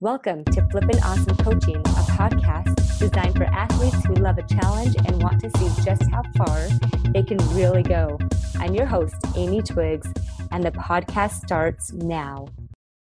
Welcome to Flippin' Awesome Coaching, a podcast designed for athletes who love a challenge and want to see just how far they can really go. I'm your host, Amy Twiggs, and the podcast starts now.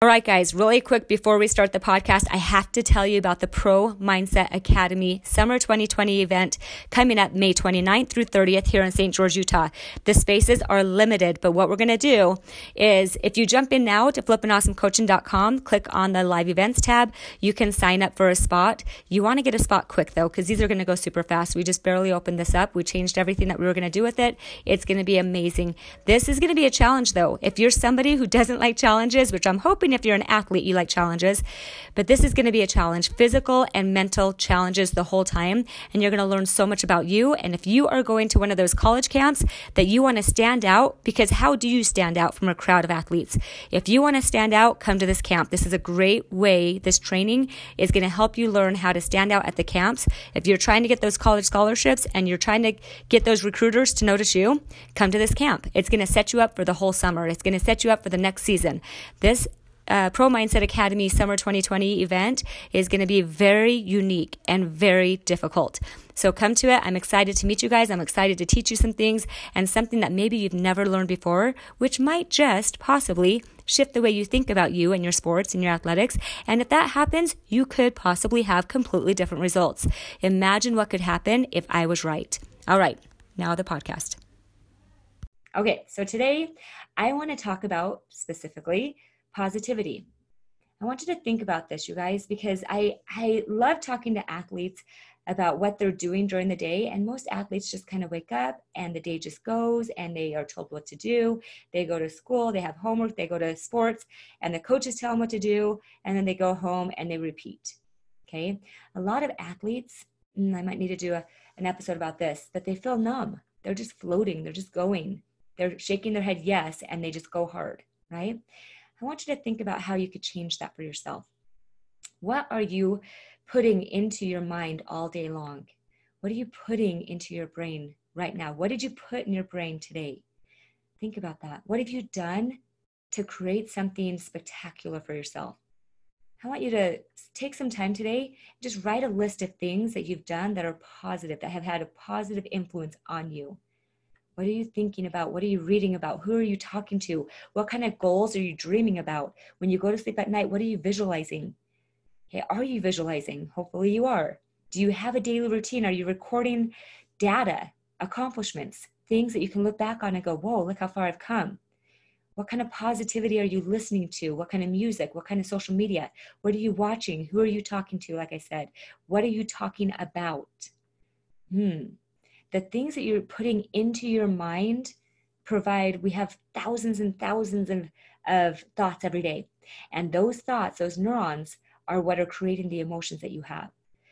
All right, guys, really quick before we start the podcast, I have to tell you about the Pro Mindset Academy Summer 2020 event coming up May 29th through 30th here in St. George, Utah. The spaces are limited, but what we're going to do is if you jump in now to flippinawesomecoaching.com, click on the live events tab, you can sign up for a spot. You want to get a spot quick though, because these are going to go super fast. We just barely opened this up. We changed everything that we were going to do with it. It's going to be amazing. This is going to be a challenge though. If you're somebody who doesn't like challenges, which I'm hoping if you're an athlete, you like challenges. But this is going to be a challenge, physical and mental challenges the whole time. And you're going to learn so much about you. And if you are going to one of those college camps that you want to stand out, because how do you stand out from a crowd of athletes? If you want to stand out, come to this camp. This is a great way. This training is going to help you learn how to stand out at the camps. If you're trying to get those college scholarships and you're trying to get those recruiters to notice you, come to this camp. It's going to set you up for the whole summer. It's going to set you up for the next season. This uh, Pro Mindset Academy Summer 2020 event is going to be very unique and very difficult. So come to it. I'm excited to meet you guys. I'm excited to teach you some things and something that maybe you've never learned before, which might just possibly shift the way you think about you and your sports and your athletics. And if that happens, you could possibly have completely different results. Imagine what could happen if I was right. All right, now the podcast. Okay, so today I want to talk about specifically positivity. I want you to think about this, you guys, because I, I love talking to athletes about what they're doing during the day. And most athletes just kind of wake up and the day just goes and they are told what to do. They go to school, they have homework, they go to sports, and the coaches tell them what to do. And then they go home and they repeat. Okay. A lot of athletes, mm, I might need to do a, an episode about this, that they feel numb. They're just floating, they're just going. They're shaking their head yes, and they just go hard, right? I want you to think about how you could change that for yourself. What are you putting into your mind all day long? What are you putting into your brain right now? What did you put in your brain today? Think about that. What have you done to create something spectacular for yourself? I want you to take some time today, just write a list of things that you've done that are positive, that have had a positive influence on you. What are you thinking about? What are you reading about? Who are you talking to? What kind of goals are you dreaming about? When you go to sleep at night, what are you visualizing? Okay, are you visualizing? Hopefully you are. Do you have a daily routine? Are you recording data, accomplishments, things that you can look back on and go, whoa, look how far I've come? What kind of positivity are you listening to? What kind of music? What kind of social media? What are you watching? Who are you talking to? Like I said, what are you talking about? Hmm the things that you're putting into your mind provide we have thousands and thousands of, of thoughts every day. And those thoughts those neurons are what are creating the emotions that you have.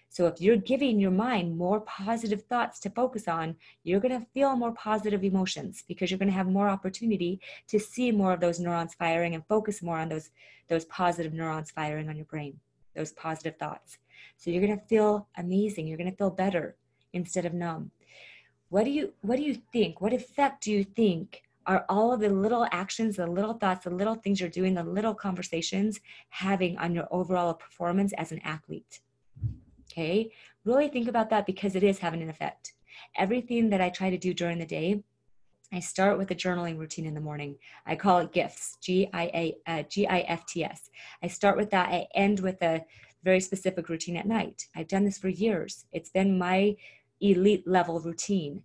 So if you're giving your mind more positive thoughts to focus on you're going to feel more positive emotions because you're going to have more opportunity to see more of those neurons firing and focus more on those those positive neurons firing on your brain those positive thoughts. So you're going to feel amazing. You're going to feel better instead of numb what do you what do you think what effect do you think are all of the little actions the little thoughts the little things you're doing the little conversations having on your overall performance as an athlete okay really think about that because it is having an effect everything that i try to do during the day I start with a journaling routine in the morning. I call it GIFTS, G I A uh, G I F T S. I start with that. I end with a very specific routine at night. I've done this for years. It's been my elite level routine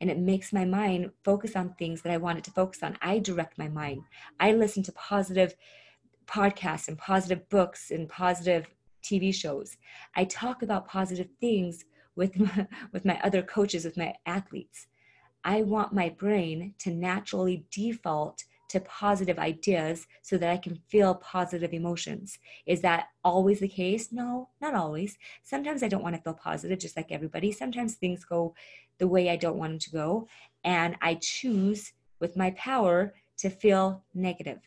and it makes my mind focus on things that I want it to focus on. I direct my mind. I listen to positive podcasts and positive books and positive TV shows. I talk about positive things with my, with my other coaches, with my athletes. I want my brain to naturally default to positive ideas so that I can feel positive emotions. Is that always the case? No, not always. Sometimes I don't want to feel positive, just like everybody. Sometimes things go the way I don't want them to go. And I choose with my power to feel negative.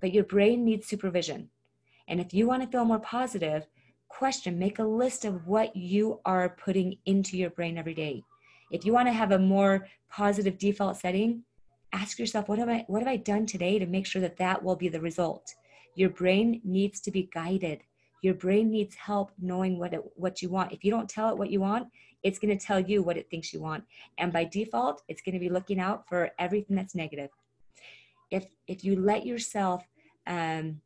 But your brain needs supervision. And if you want to feel more positive, question, make a list of what you are putting into your brain every day. If you want to have a more positive default setting, ask yourself what have i what have i done today to make sure that that will be the result Your brain needs to be guided. Your brain needs help knowing what it, what you want. If you don't tell it what you want, it's going to tell you what it thinks you want. And by default, it's going to be looking out for everything that's negative. If if you let yourself um,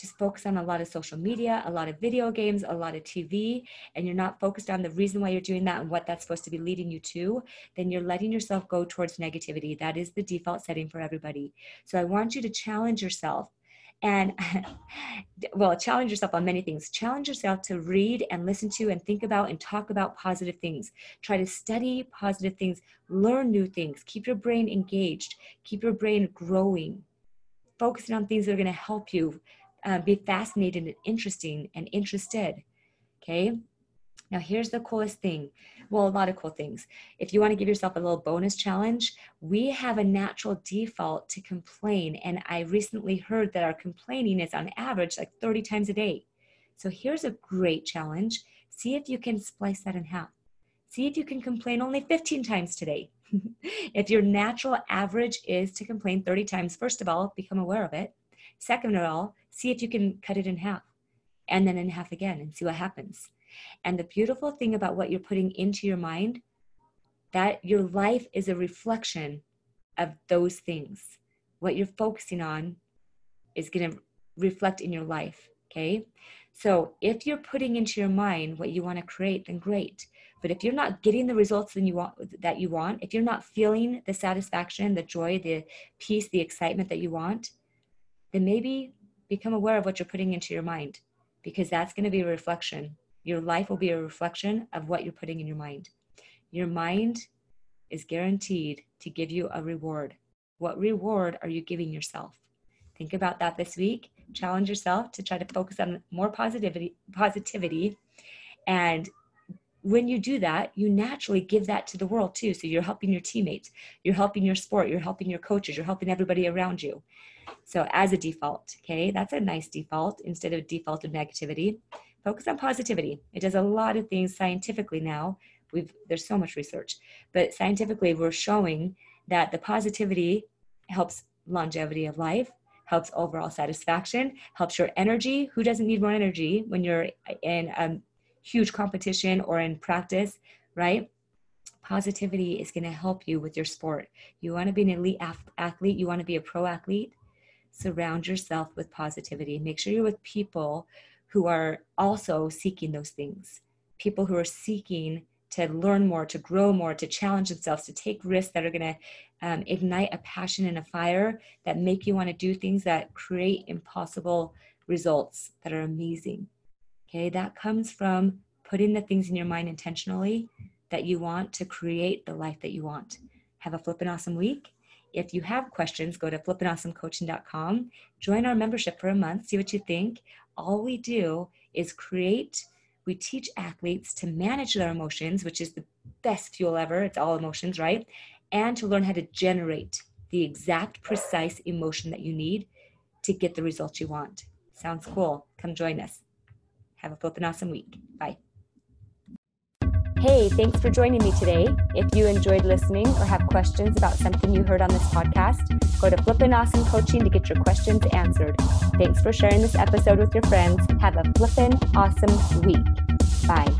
just focus on a lot of social media, a lot of video games, a lot of TV, and you're not focused on the reason why you're doing that and what that's supposed to be leading you to, then you're letting yourself go towards negativity. That is the default setting for everybody. So I want you to challenge yourself and well challenge yourself on many things. Challenge yourself to read and listen to and think about and talk about positive things. Try to study positive things. Learn new things. Keep your brain engaged. Keep your brain growing. Focusing on things that are going to help you uh, be fascinated and interesting and interested. Okay. Now, here's the coolest thing. Well, a lot of cool things. If you want to give yourself a little bonus challenge, we have a natural default to complain. And I recently heard that our complaining is on average like 30 times a day. So here's a great challenge. See if you can splice that in half. See if you can complain only 15 times today. if your natural average is to complain 30 times, first of all, become aware of it. Second of all, see if you can cut it in half and then in half again and see what happens. And the beautiful thing about what you're putting into your mind, that your life is a reflection of those things. What you're focusing on is going to reflect in your life. Okay. So if you're putting into your mind what you want to create, then great. But if you're not getting the results that you want, that you want, if you're not feeling the satisfaction, the joy, the peace, the excitement that you want, then maybe become aware of what you're putting into your mind because that's going to be a reflection. Your life will be a reflection of what you're putting in your mind. Your mind is guaranteed to give you a reward. What reward are you giving yourself? Think about that this week. Challenge yourself to try to focus on more positivity, positivity. And when you do that, you naturally give that to the world too. So you're helping your teammates, you're helping your sport, you're helping your coaches, you're helping everybody around you. So as a default, okay, that's a nice default instead of default of negativity. Focus on positivity. It does a lot of things scientifically now. We've there's so much research, but scientifically we're showing that the positivity helps longevity of life, helps overall satisfaction, helps your energy. Who doesn't need more energy when you're in a huge competition or in practice, right? Positivity is going to help you with your sport. You want to be an elite athlete, you want to be a pro athlete, surround yourself with positivity. Make sure you're with people who are also seeking those things, people who are seeking to learn more, to grow more, to challenge themselves, to take risks that are going to um, ignite a passion and a fire that make you want to do things that create impossible results that are amazing. Okay, that comes from putting the things in your mind intentionally that you want to create the life that you want. Have a flippin' awesome week if you have questions, go to flippinawesomecoaching.com, join our membership for a month, see what you think. All we do is create, we teach athletes to manage their emotions, which is the best fuel ever. It's all emotions, right? And to learn how to generate the exact precise emotion that you need to get the results you want. Sounds cool. Come join us. Have a flippin' awesome week. Bye. Hey, thanks for joining me today. If you enjoyed listening or have questions about something you heard on this podcast, go to Flippin' Awesome Coaching to get your questions answered. Thanks for sharing this episode with your friends. Have a flippin' awesome week. Bye.